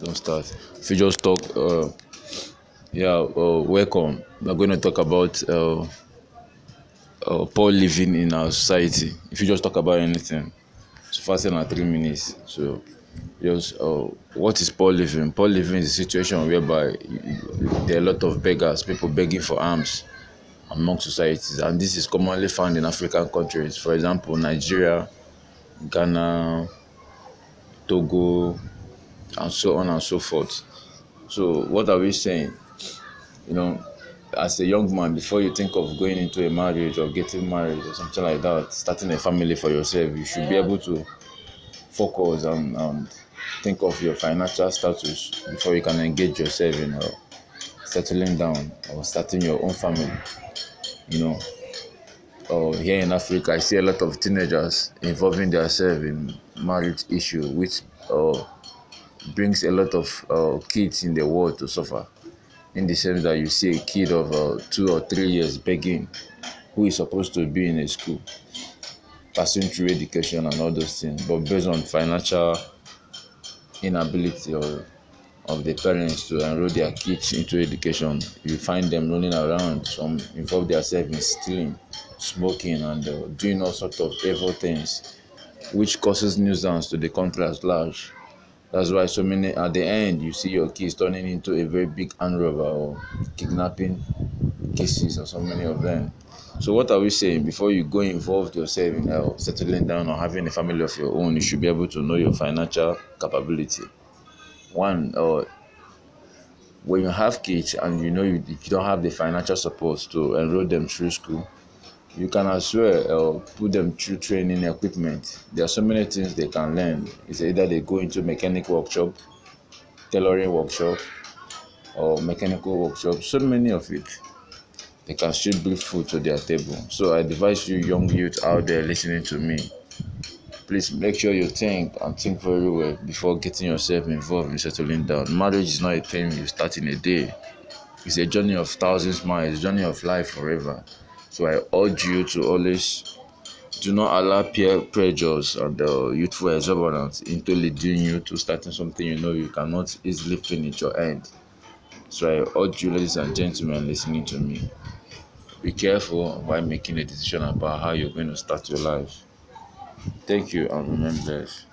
don't start. If just talk, uh, yeah, uh, welcome. We're going to talk about uh, uh, poor living in our society. If you just talk about anything, so fast in three minutes. So, just uh, what is poor living? Poor living is a situation whereby there are a lot of beggars, people begging for alms among societies, and this is commonly found in African countries. For example, Nigeria, Ghana, Togo, and so on and so forth. So, what are we saying? You know, as a young man, before you think of going into a marriage or getting married or something like that, starting a family for yourself, you should be able to focus and, and think of your financial status before you can engage yourself in uh, settling down or starting your own family. You know, uh, here in Africa, I see a lot of teenagers involving themselves in marriage issue, which uh, brings a lot of uh, kids in the world to suffer. In the sense that you see a kid of uh, two or three years begging, who is supposed to be in a school, passing through education and all those things, but based on financial inability or of the parents to enroll their kids into education, you find them running around, some involve themselves in stealing, smoking, and uh, doing all sorts of evil things, which causes nuisance to the country at large. That's why so many at the end you see your kids turning into a very big armed robber or kidnapping cases or so many of them. So what are we saying? Before you go involved yourself in uh, settling down or having a family of your own, you should be able to know your financial capability. One, uh, when you have kids and you know you, you don't have the financial support to enroll them through school, you can as well uh, put them through training equipment. There are so many things they can learn. It's either they go into mechanic workshop, tailoring workshop, or mechanical workshop. So many of it. They can still bring food to their table. So I advise you, young youth out there listening to me, please make sure you think and think very well before getting yourself involved in settling down. Marriage is not a thing you start in a day. It's a journey of thousands miles, journey of life forever. So I urge you to always do not allow peer pressures and uh, youthful exuberance into leading you to starting something you know you cannot easily finish or end. So I urge you, ladies and gentlemen, listening to me, be careful while making a decision about how you're going to start your life. Thank you and blessed.